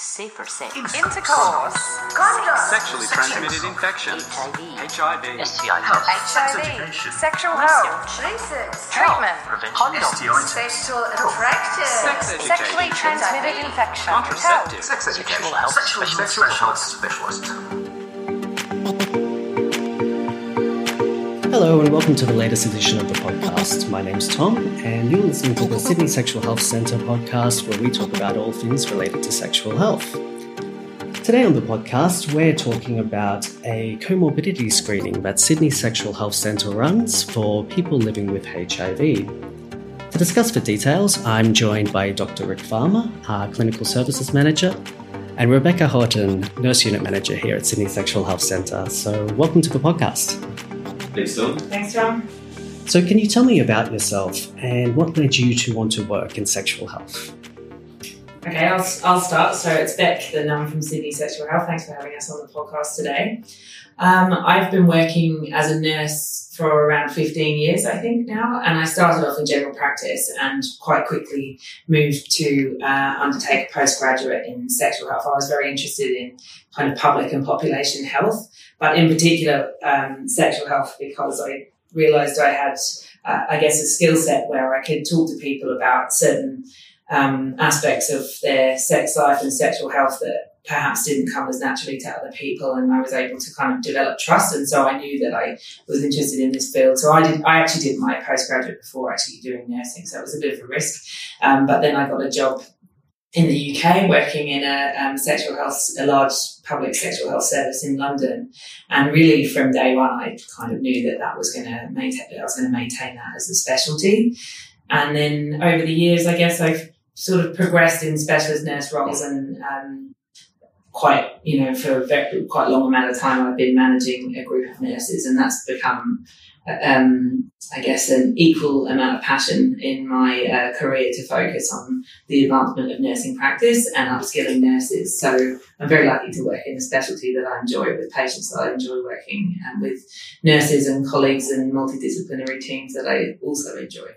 safer sex, intercourse, condoms, Sexually transmitted infection. HIV, HIV. STI, HIV, sexual health, treatment, condoms, sexual attraction, Sex education. sexually transmitted infection, Contraceptive. Sex education. Sexual health specialist. sexual health specialist. Hello, and welcome to the latest edition of the podcast. My name's Tom, and you're listening to the Sydney Sexual Health Centre podcast, where we talk about all things related to sexual health. Today on the podcast, we're talking about a comorbidity screening that Sydney Sexual Health Centre runs for people living with HIV. To discuss the details, I'm joined by Dr. Rick Varma, our Clinical Services Manager, and Rebecca Horton, Nurse Unit Manager here at Sydney Sexual Health Centre. So, welcome to the podcast. Thanks, Tom. Thanks, Tom. So, can you tell me about yourself and what led you to want to work in sexual health? Okay, I'll, I'll start. So it's Beck, the NUM from Sydney Sexual Health. Thanks for having us on the podcast today. Um, I've been working as a nurse for around 15 years, I think now, and I started off in general practice and quite quickly moved to uh, undertake a postgraduate in sexual health. I was very interested in kind of public and population health, but in particular um, sexual health because I realised I had, uh, I guess, a skill set where I could talk to people about certain um, aspects of their sex life and sexual health that perhaps didn't come as naturally to other people and I was able to kind of develop trust and so I knew that I was interested in this field. So I did I actually did my postgraduate before actually doing nursing so it was a bit of a risk. Um, but then I got a job in the UK working in a um, sexual health a large public sexual health service in London. And really from day one I kind of knew that that was going to maintain I was going to maintain that as a specialty. And then over the years I guess I've sort of progressed in specialist nurse roles and um, quite, you know, for a very, quite long amount of time, I've been managing a group of nurses, and that's become, um, I guess, an equal amount of passion in my uh, career to focus on the advancement of nursing practice and upskilling nurses. So I'm very lucky to work in a specialty that I enjoy with patients that I enjoy working and with nurses and colleagues and multidisciplinary teams that I also enjoy.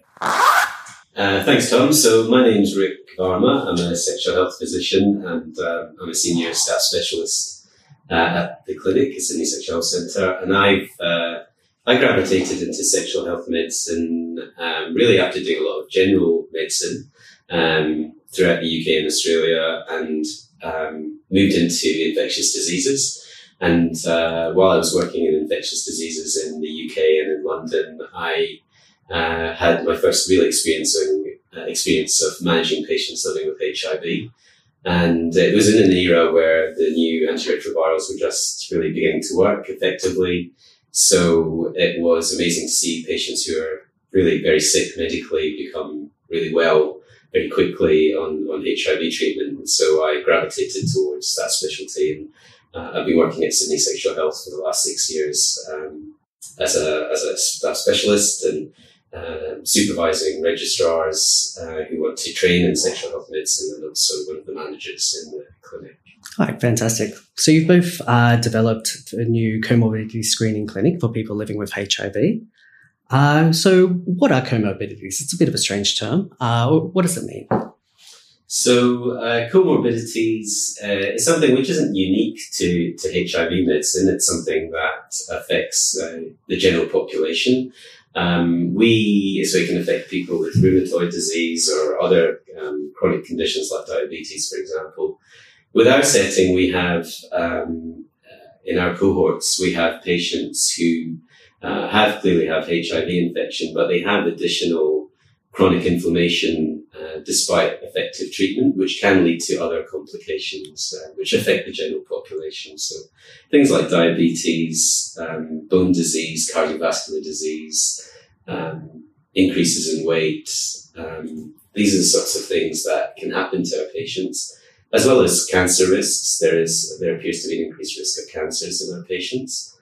Uh, thanks, Tom. So my name's Rick Varma. I'm a sexual health physician and um, I'm a senior staff specialist uh, at the clinic at Sydney Sexual Health Centre. And I've uh, I gravitated into sexual health medicine um, really after doing a lot of general medicine um, throughout the UK and Australia, and um, moved into infectious diseases. And uh, while I was working in infectious diseases in the UK and in London, I uh, had my first real experiencing uh, experience of managing patients living with HIV. And it was in an era where the new antiretrovirals were just really beginning to work effectively. So it was amazing to see patients who are really very sick medically become really well very quickly on, on HIV treatment. And so I gravitated towards that specialty. And uh, I've been working at Sydney Sexual Health for the last six years um, as a as a staff specialist and uh, supervising registrars uh, who want to train in sexual health medicine and also one of the managers in the clinic. All right, fantastic. So you've both uh, developed a new comorbidity screening clinic for people living with HIV. Uh, so what are comorbidities? It's a bit of a strange term. Uh, what does it mean? So uh, comorbidities uh, is something which isn't unique to, to HIV medicine. It's something that affects uh, the general population. Um, we, so it can affect people with rheumatoid disease or other um, chronic conditions like diabetes, for example. With our setting, we have, um, in our cohorts, we have patients who uh, have clearly have HIV infection, but they have additional chronic inflammation uh, despite effective treatment, which can lead to other complications uh, which affect the general population. So things like diabetes, um, bone disease, cardiovascular disease, um, increases in weight. Um, these are the sorts of things that can happen to our patients, as well as cancer risks. There is there appears to be an increased risk of cancers in our patients.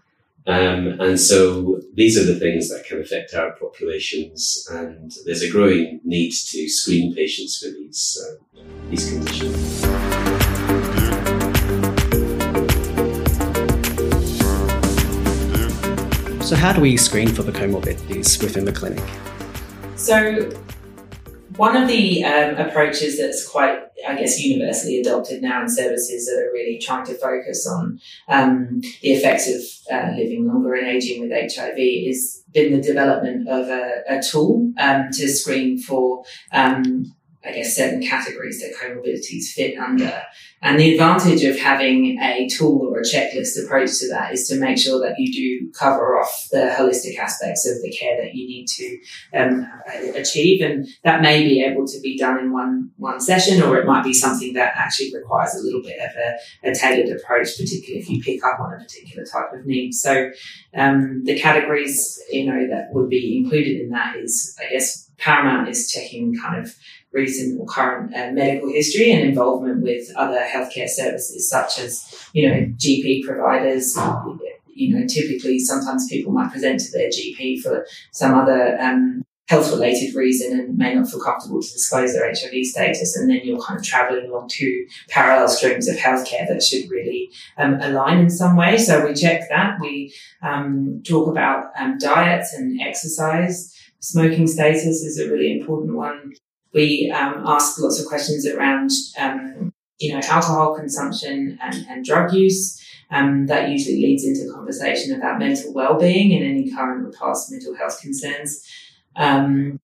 Um, and so these are the things that can affect our populations, and there's a growing need to screen patients for these uh, these conditions. So how do we screen for the comorbidities within the clinic? So, one of the um, approaches that's quite I guess, universally adopted now in services that are really trying to focus on um, the effects of uh, living longer and aging with HIV is been the development of a, a tool um, to screen for um, I guess, certain categories that comorbidities fit under. And the advantage of having a tool or a checklist approach to that is to make sure that you do cover off the holistic aspects of the care that you need to um, achieve. And that may be able to be done in one, one session, or it might be something that actually requires a little bit of a, a tailored approach, particularly if you pick up on a particular type of need. So, um, the categories, you know, that would be included in that is, I guess, paramount is checking kind of recent or current uh, medical history and involvement with other healthcare services such as, you know, GP providers. You know, typically sometimes people might present to their GP for some other um, health related reason and may not feel comfortable to disclose their HIV status. And then you're kind of traveling along two parallel streams of healthcare that should really um, align in some way. So we check that. We um, talk about um, diets and exercise. Smoking status is a really important one. We um, ask lots of questions around, um, you know, alcohol consumption and, and drug use. Um, that usually leads into conversation about mental well-being and any current or past mental health concerns. Um,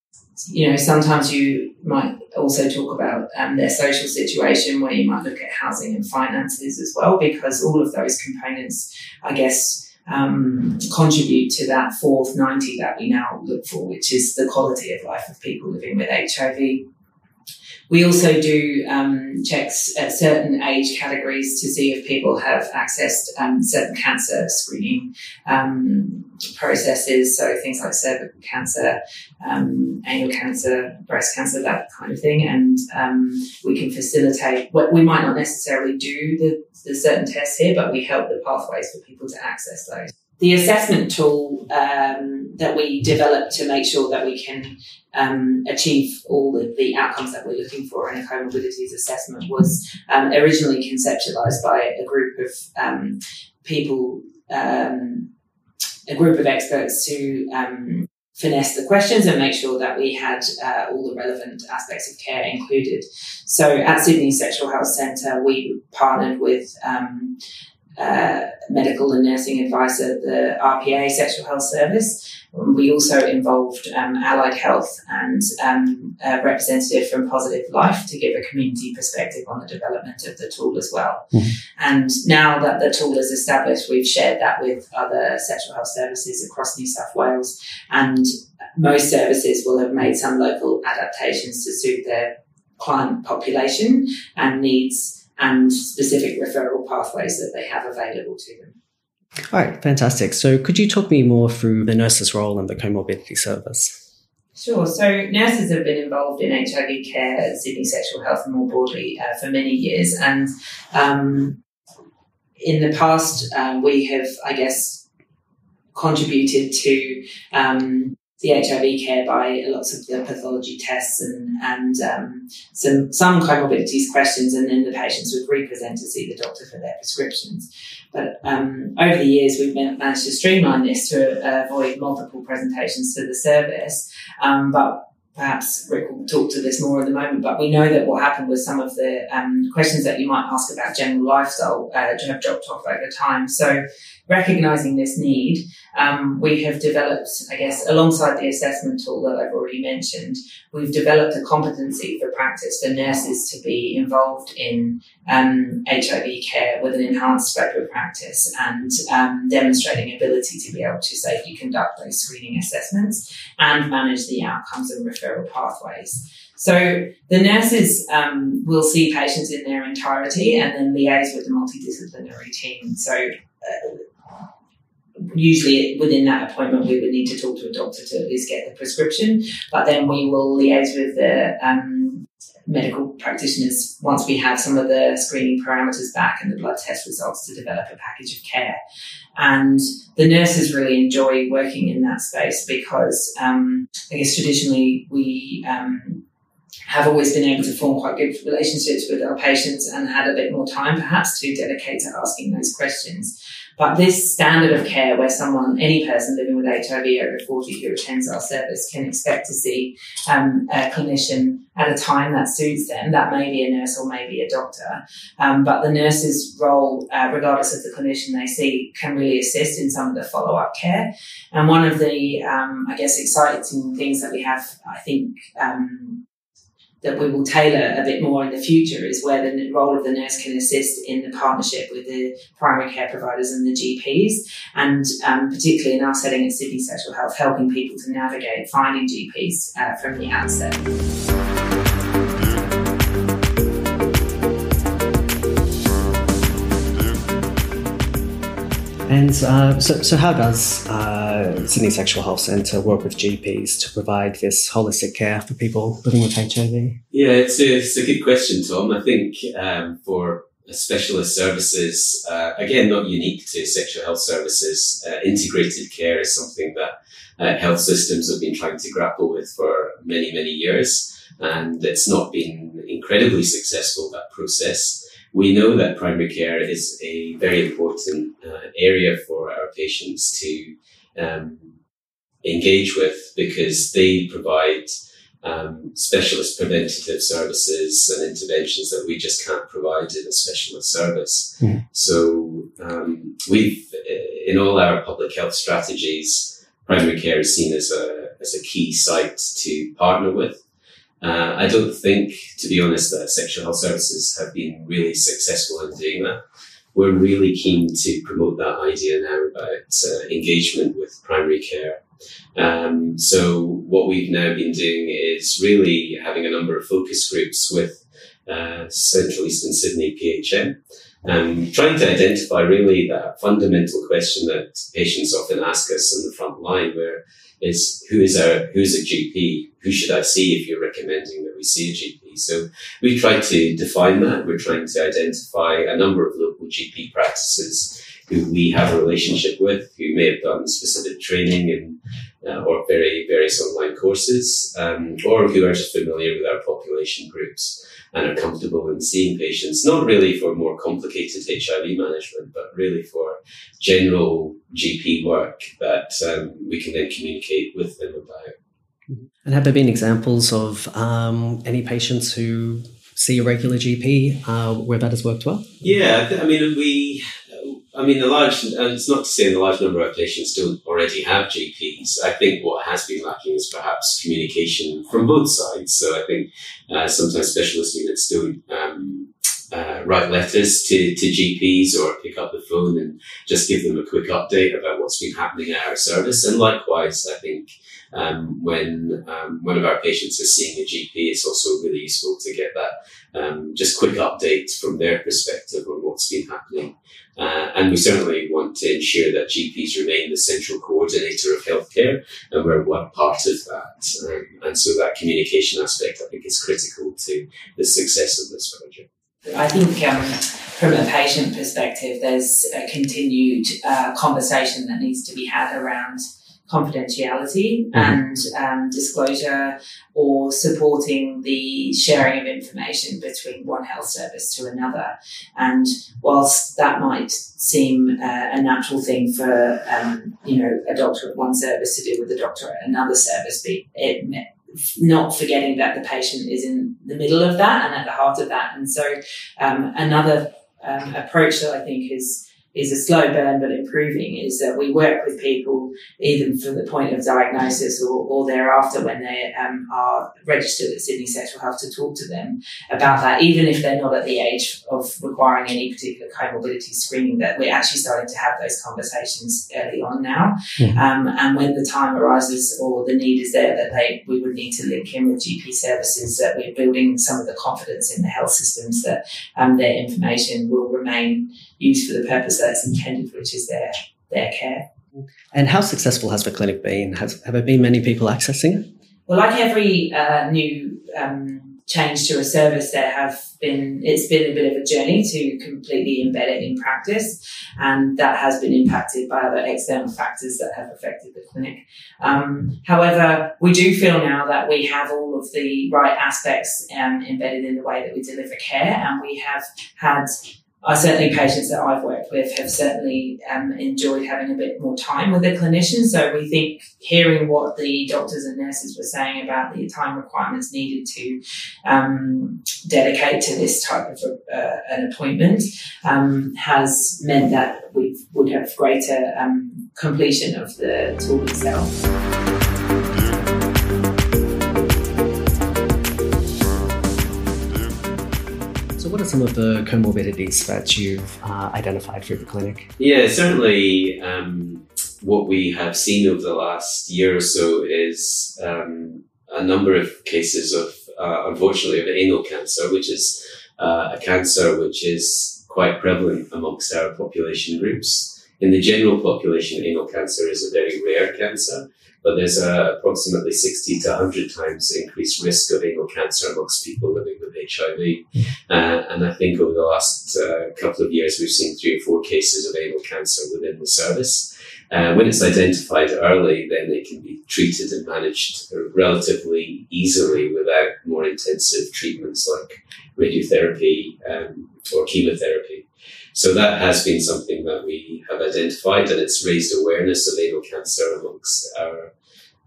you know, sometimes you might also talk about um, their social situation, where you might look at housing and finances as well, because all of those components, I guess, um, contribute to that fourth 90 that we now look for, which is the quality of life of people living with HIV. We also do um, checks at certain age categories to see if people have accessed um, certain cancer screening um, processes, so things like cervical cancer, um, anal cancer, breast cancer, that kind of thing. And um, we can facilitate what we might not necessarily do the, the certain tests here, but we help the pathways for people to access those the assessment tool um, that we developed to make sure that we can um, achieve all the, the, outcomes that we're looking for in a comorbidities assessment was um, originally conceptualized by a group of um, people, um, a group of experts to um, finesse the questions and make sure that we had uh, all the relevant aspects of care included. So at Sydney Sexual Health Centre, we partnered with uh, medical and nursing advice at the RPA Sexual Health Service. We also involved um, Allied Health and um, a representative from Positive Life to give a community perspective on the development of the tool as well. Mm-hmm. And now that the tool is established, we've shared that with other sexual health services across New South Wales. And most services will have made some local adaptations to suit their client population and needs and specific referral pathways that they have available to them. All right, fantastic. So, could you talk me more through the nurse's role in the comorbidity service? Sure. So, nurses have been involved in HIV care Sydney Sexual Health and more broadly uh, for many years. And um, in the past, um, we have, I guess, contributed to um, the HIV care by lots of the pathology tests and, and um, some, some comorbidities questions, and then the patients would represent to see the doctor for their prescriptions. But um, over the years, we've managed to streamline this to uh, avoid multiple presentations to the service. Um, but perhaps Rick will talk to this more in the moment, but we know that what happened was some of the um, questions that you might ask about general lifestyle uh, have dropped off over time. So recognizing this need, um, we have developed, I guess, alongside the assessment tool that I've already mentioned, we've developed a competency for practice for nurses to be involved in um, HIV care with an enhanced scope of practice and um, demonstrating ability to be able to safely conduct those screening assessments and manage the outcomes and referral pathways. So the nurses um, will see patients in their entirety and then liaise with the multidisciplinary team. So uh, usually within that appointment, we would need to talk to a doctor to at least get the prescription, but then we will liaise with the um, medical practitioners once we have some of the screening parameters back and the blood test results to develop a package of care. And the nurses really enjoy working in that space because um, I guess traditionally we um, have always been able to form quite good relationships with our patients and had a bit more time perhaps to dedicate to asking those questions. But this standard of care where someone, any person living with HIV over 40 who attends our service can expect to see um, a clinician at a time that suits them, that may be a nurse or maybe a doctor. Um, but the nurse's role, uh, regardless of the clinician they see, can really assist in some of the follow-up care. And one of the, um, I guess, exciting things that we have, I think, um, that we will tailor a bit more in the future is where the role of the nurse can assist in the partnership with the primary care providers and the GPs, and um, particularly in our setting at Sydney Sexual Health, helping people to navigate finding GPs uh, from the outset. And uh, so, so how does uh, Sydney Sexual Health Centre work with GPs to provide this holistic care for people living with HIV? Yeah, it's a, it's a good question, Tom. I think um, for specialist services, uh, again, not unique to sexual health services, uh, integrated care is something that uh, health systems have been trying to grapple with for many, many years. And it's not been incredibly successful, that process we know that primary care is a very important uh, area for our patients to um, engage with because they provide um, specialist preventative services and interventions that we just can't provide in a specialist service. Mm. So um, we've, in all our public health strategies, primary care is seen as a as a key site to partner with. Uh, I don't think, to be honest, that sexual health services have been really successful in doing that. We're really keen to promote that idea now about uh, engagement with primary care. Um, so what we've now been doing is really having a number of focus groups with uh, Central Eastern Sydney PHN, um, trying to identify really that fundamental question that patients often ask us on the front line, where is who is a who's a GP? Who should I see if you're recommending we see a GP? So we try to define that. We're trying to identify a number of local GP practices who we have a relationship with, who may have done specific training and uh, or very various online courses, um, or who are just familiar with our population groups and are comfortable in seeing patients, not really for more complicated HIV management, but really for general GP work that um, we can then communicate with them about. And have there been examples of um, any patients who see a regular GP uh, where that has worked well? Yeah, I mean, we I mean, the large, and it's not to say the large number of patients don't already have GPs. I think what has been lacking is perhaps communication from both sides. So I think uh, sometimes specialist units don't um, uh, write letters to, to GPs or pick up the phone and just give them a quick update about what's been happening at our service. And likewise, I think um, when um, one of our patients is seeing a GP, it's also really useful to get that um, just quick update from their perspective on what's been happening. Uh, and we certainly want to ensure that GPs remain the central coordinator of healthcare, and we're one part of that. Um, and so that communication aspect, I think, is critical to the success of this project. I think um, from a patient perspective, there's a continued uh, conversation that needs to be had around confidentiality mm-hmm. and um, disclosure or supporting the sharing of information between one health service to another. And whilst that might seem uh, a natural thing for, um, you know, a doctor at one service to do with a doctor at another service, it, not forgetting that the patient is in the middle of that and at the heart of that. And so um, another um, approach that I think is is a slow burn but improving is that we work with people even from the point of diagnosis or, or thereafter when they um, are registered at Sydney Sexual Health to talk to them about that, even if they're not at the age of requiring any particular comorbidity screening, that we're actually starting to have those conversations early on now. Mm-hmm. Um, and when the time arises or the need is there that they we would need to link in with GP services, that we're building some of the confidence in the health systems that um, their information will remain used for the purpose that it's intended, which is their their care. And how successful has the clinic been? Has have there been many people accessing it? Well, like every uh, new um, change to a service, there have been it's been a bit of a journey to completely embed it in practice, and that has been impacted by other external factors that have affected the clinic. Um, however, we do feel now that we have all of the right aspects um, embedded in the way that we deliver care, and we have had I certainly patients that I've worked with have certainly um, enjoyed having a bit more time with the clinicians. So we think hearing what the doctors and nurses were saying about the time requirements needed to um, dedicate to this type of uh, an appointment um, has meant that we would have greater um, completion of the tool itself. Some of the comorbidities that you've uh, identified through the clinic? Yeah, certainly um, what we have seen over the last year or so is um, a number of cases of, uh, unfortunately, of anal cancer, which is uh, a cancer which is quite prevalent amongst our population groups. In the general population, anal cancer is a very rare cancer but there's a approximately 60 to 100 times increased risk of anal cancer amongst people living with HIV. Uh, and I think over the last uh, couple of years, we've seen three or four cases of anal cancer within the service. Uh, when it's identified early, then it can be treated and managed relatively easily without more intensive treatments like radiotherapy um, or chemotherapy. So that has been something that we have identified, and it's raised awareness of anal cancer amongst our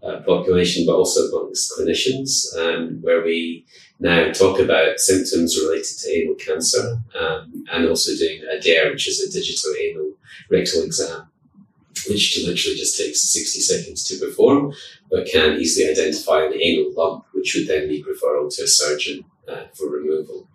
uh, population, but also amongst clinicians, um, where we now talk about symptoms related to anal cancer, um, and also doing a DARE, which is a digital anal rectal exam, which literally just takes 60 seconds to perform, but can easily identify an anal lump, which would then need referral to a surgeon uh, for removal.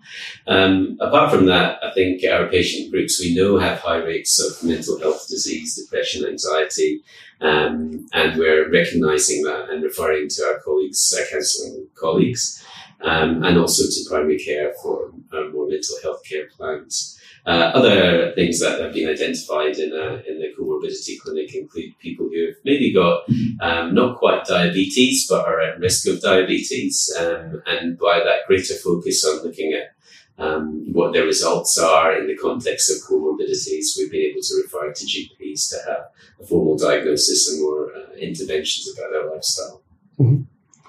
Um, apart from that, I think our patient groups we know have high rates of mental health disease, depression, anxiety, um, and we're recognizing that and referring to our colleagues, our counseling colleagues, um, and also to primary care for uh, more mental health care plans. Uh, other things that have been identified in, a, in the comorbidity clinic include people who have maybe got um, not quite diabetes, but are at risk of diabetes. Um, and by that greater focus on looking at um, what their results are in the context of comorbidities, we've been able to refer to GPs to have a formal diagnosis and more uh, interventions about their lifestyle. Mm-hmm.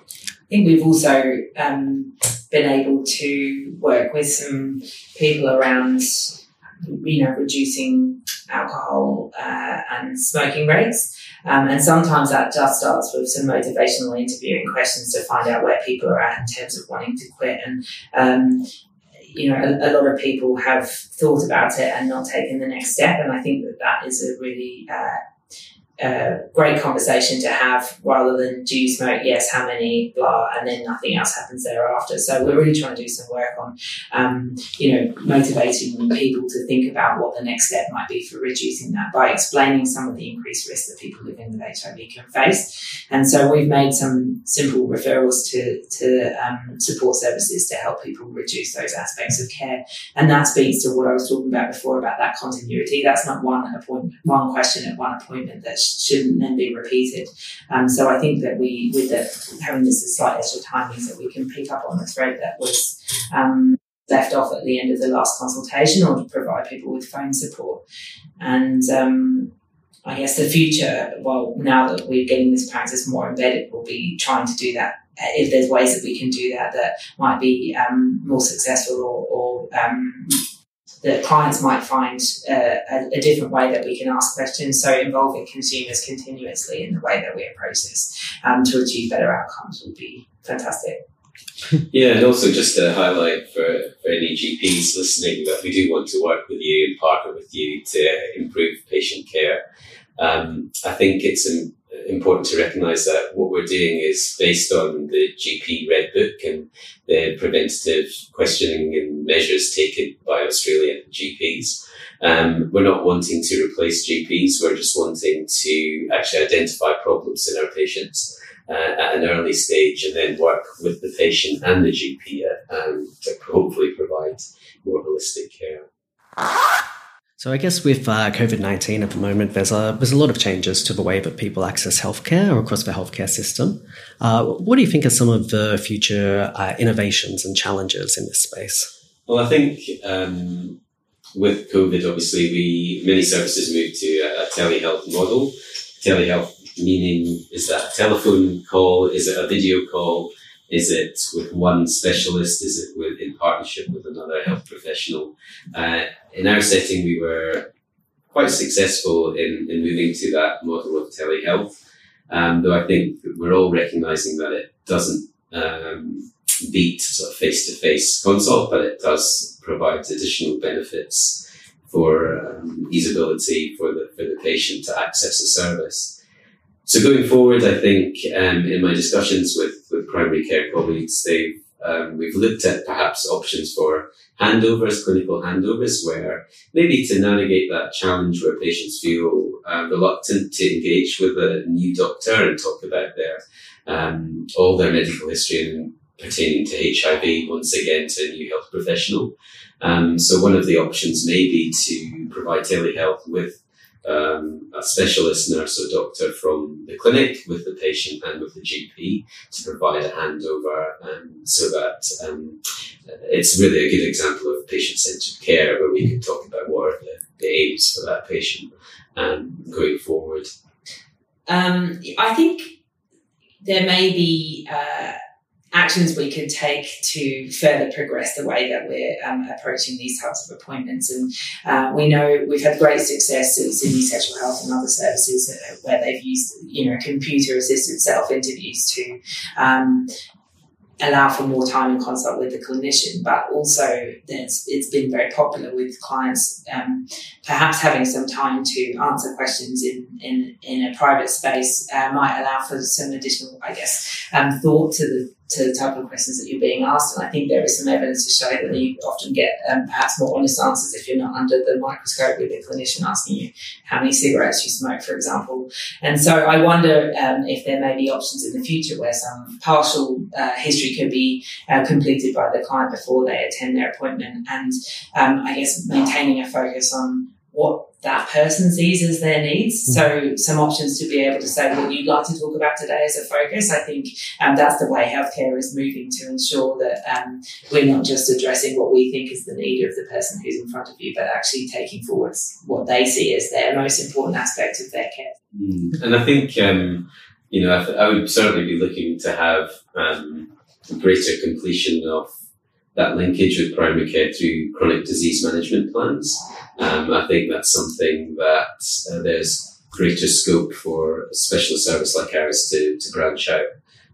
I think we've also um, been able to work with some people around you know, reducing alcohol uh, and smoking rates. Um, and sometimes that just starts with some motivational interviewing questions to find out where people are at in terms of wanting to quit. And, um, you know, a, a, lot of people have thought about it and not taken the next step. And I think that that is a really uh, a great conversation to have rather than do you smoke? Yes, how many? Blah, and then nothing else happens thereafter. So we're really trying to do some work on, um, you know, motivating people to think about what the next step might be for reducing that by explaining some of the increased risks that people living with HIV can face. And so we've made some simple referrals to to um, support services to help people reduce those aspects of care. And that speaks to what I was talking about before about that continuity. That's not one appointment, one question at one appointment. That's shouldn't then be repeated. Um, so I think that we, with the, having this slight extra time, means that we can pick up on the thread that was um, left off at the end of the last consultation, or to provide people with phone support. And um, I guess the future, well, now that we're getting this practice more embedded, we'll be trying to do that. If there's ways that we can do that that might be um, more successful or, or um, that clients might find uh, a, a, different way that we can ask questions. So involving consumers continuously in the way that we approach this um, to achieve better outcomes would be fantastic. Yeah, and also just to highlight for, for any GPs listening that we do want to work with you and partner with you to improve patient care. Um, I think it's important to recognize that what we're doing is based on the GP Red Book and the preventative questioning and measures taken by Australian GPs. Um, we're not wanting to replace GPs. We're just wanting to actually identify problems in our patients uh, at an early stage and then work with the patient and the GP uh, um, to hopefully provide more holistic care. So I guess with uh, COVID nineteen at the moment, there's a there's a lot of changes to the way that people access healthcare or across the healthcare system. Uh, what do you think are some of the future uh, innovations and challenges in this space? Well, I think um, with COVID, obviously, we many services moved to a, a telehealth model. Telehealth meaning is that a telephone call? Is it a video call? Is it with one specialist? Is it with partnership with another health professional? Uh, in our setting, we were quite successful in, in moving to that model of telehealth. Um, though I think we're all recognizing that it doesn't um, beat sort of face to face consult, but it does provide additional benefits for um, easeability for the for the patient to access the service. So going forward, I think um, in my discussions with, with primary care colleagues, they've um, we've looked at perhaps options for handovers, clinical handovers, where maybe to navigate that challenge where patients feel um, reluctant to engage with a new doctor and talk about their um, all their medical history and pertaining to HIV once again to a new health professional. Um, so one of the options may be to provide telehealth with um, a specialist nurse or doctor from the clinic with the patient and with the GP to provide a handover um, so that um, it's really a good example of patient centered care where we can talk about what are the, the aims for that patient um, going forward. Um, I think there may be. Uh, actions we can take to further progress the way that we're um, approaching these types of appointments. And uh, we know we've had great success at Sydney Sexual Health and other services where they've used, you know, computer assisted self interviews to um, allow for more time and consult with the clinician, but also it's been very popular with clients um, perhaps having some time to answer questions in, in, in a private space uh, might allow for some additional, I guess, um, thought to the to the type of questions that you're being asked. And I think there is some evidence to show that you often get um, perhaps more honest answers if you're not under the microscope with a clinician asking you how many cigarettes you smoke, for example. And so I wonder um, if there may be options in the future where some partial uh, history could be uh, completed by the client before they attend their appointment. And um, I guess maintaining a focus on what that person sees as their needs. Mm. So some options to be able to say what you'd like to talk about today as a focus. I think um, that's the way healthcare is moving to ensure that um, we're not just addressing what we think is the need of the person who's in front of you, but actually taking forward what they see as their most important aspect of their care. Mm. And I think, um, you know, I, th- I, would certainly be looking to have um, greater completion of that linkage with primary care through chronic disease management plans. Um, I think that's something that uh, there's greater scope for a specialist service like ours to, to branch out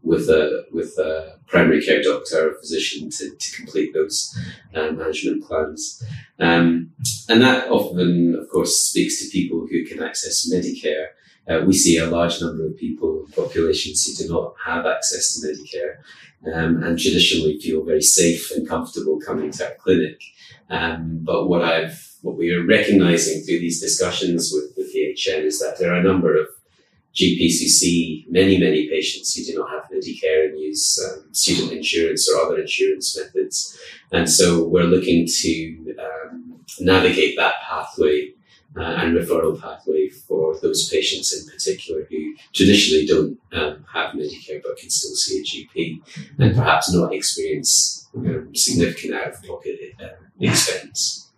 with a with a primary care doctor or physician to, to complete those uh, management plans. Um, and that often, of course, speaks to people who can access Medicare. Uh, we see a large number of people, populations who do not have access to Medicare um, and traditionally feel very safe and comfortable coming to our clinic. Um, but what I've what we are recognizing through these discussions with, the HN is that there are a number of GPs who see many, many patients who do not have Medicare and use um, student insurance or other insurance methods. And so we're looking to um, navigate that pathway uh, and referral pathway for those patients in particular who traditionally don't um, have Medicare but can still see a GP and perhaps not experience um, significant out of pocket uh, expense.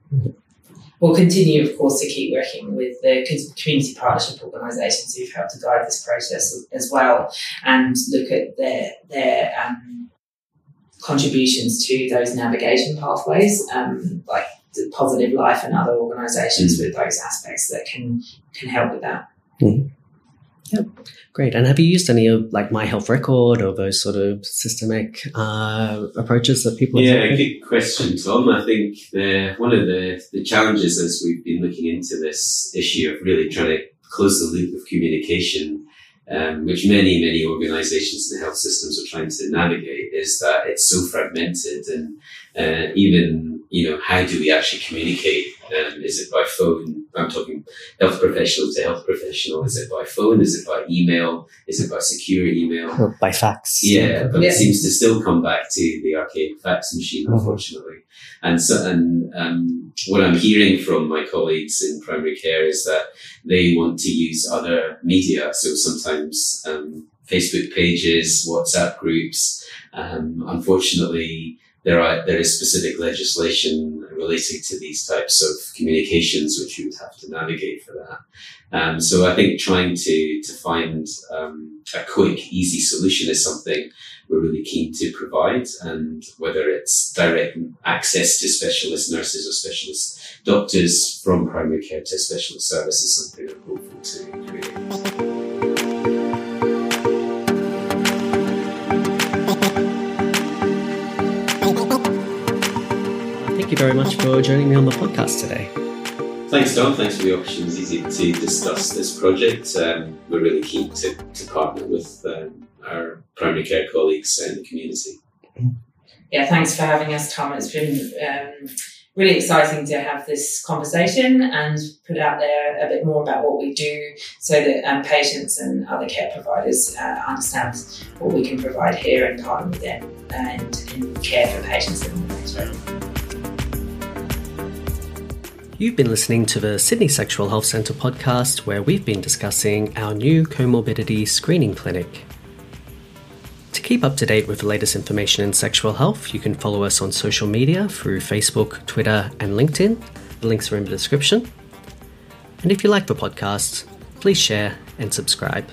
We'll continue, of course, to keep working with the community partnership organisations who've helped to guide this process as well, and look at their their um, contributions to those navigation pathways, um, like Positive Life and other organisations mm. with those aspects that can can help with that. Mm. Yep, great. And have you used any of like My Health Record or those sort of systemic uh, approaches that people? Yeah, good question, Tom. I think the, one of the, the challenges as we've been looking into this issue of really trying to close the loop of communication um, which many, many organizations and health systems are trying to navigate, is that it's so fragmented and uh, even, you know, how do we actually communicate? Um, is it by phone? I'm talking health professional to health professional. Is it by phone? Is it by email? Is it by secure email? Or by fax. Yeah, but Yeah. it seems to still come back to the archaic fax machine, Mhm. unfortunately. And so, and um, what I'm hearing from my colleagues in primary care is that they want to use other media. So sometimes um, Facebook pages, WhatsApp groups. Um, unfortunately, there are there is specific legislation relating to these types of communications, which you would have to navigate for that. Um, so I think trying to to find um, a quick, easy solution is something we're really keen to provide. And whether it's direct access to specialist nurses or specialist doctors from primary care to specialist service is something we're hopeful to create. Thank you very much for joining me on the podcast today. Thanks, Tom. Thanks for the opportunity to discuss this project. Um, we're really keen to, to partner with um, our primary care colleagues in the community. Yeah, thanks for having us, Tom. It's been um, really exciting to have this conversation and put out there a bit more about what we do so that um, patients and other care providers uh, understand what we can provide here and partner with them and in care for patients in the next room. You've been listening to the Sydney Sexual Health Centre podcast, where we've been discussing our new comorbidity screening clinic. To keep up to date with the latest information in sexual health, you can follow us on social media through Facebook, Twitter, and LinkedIn. The links are in the description. And if you like the podcast, please share and subscribe.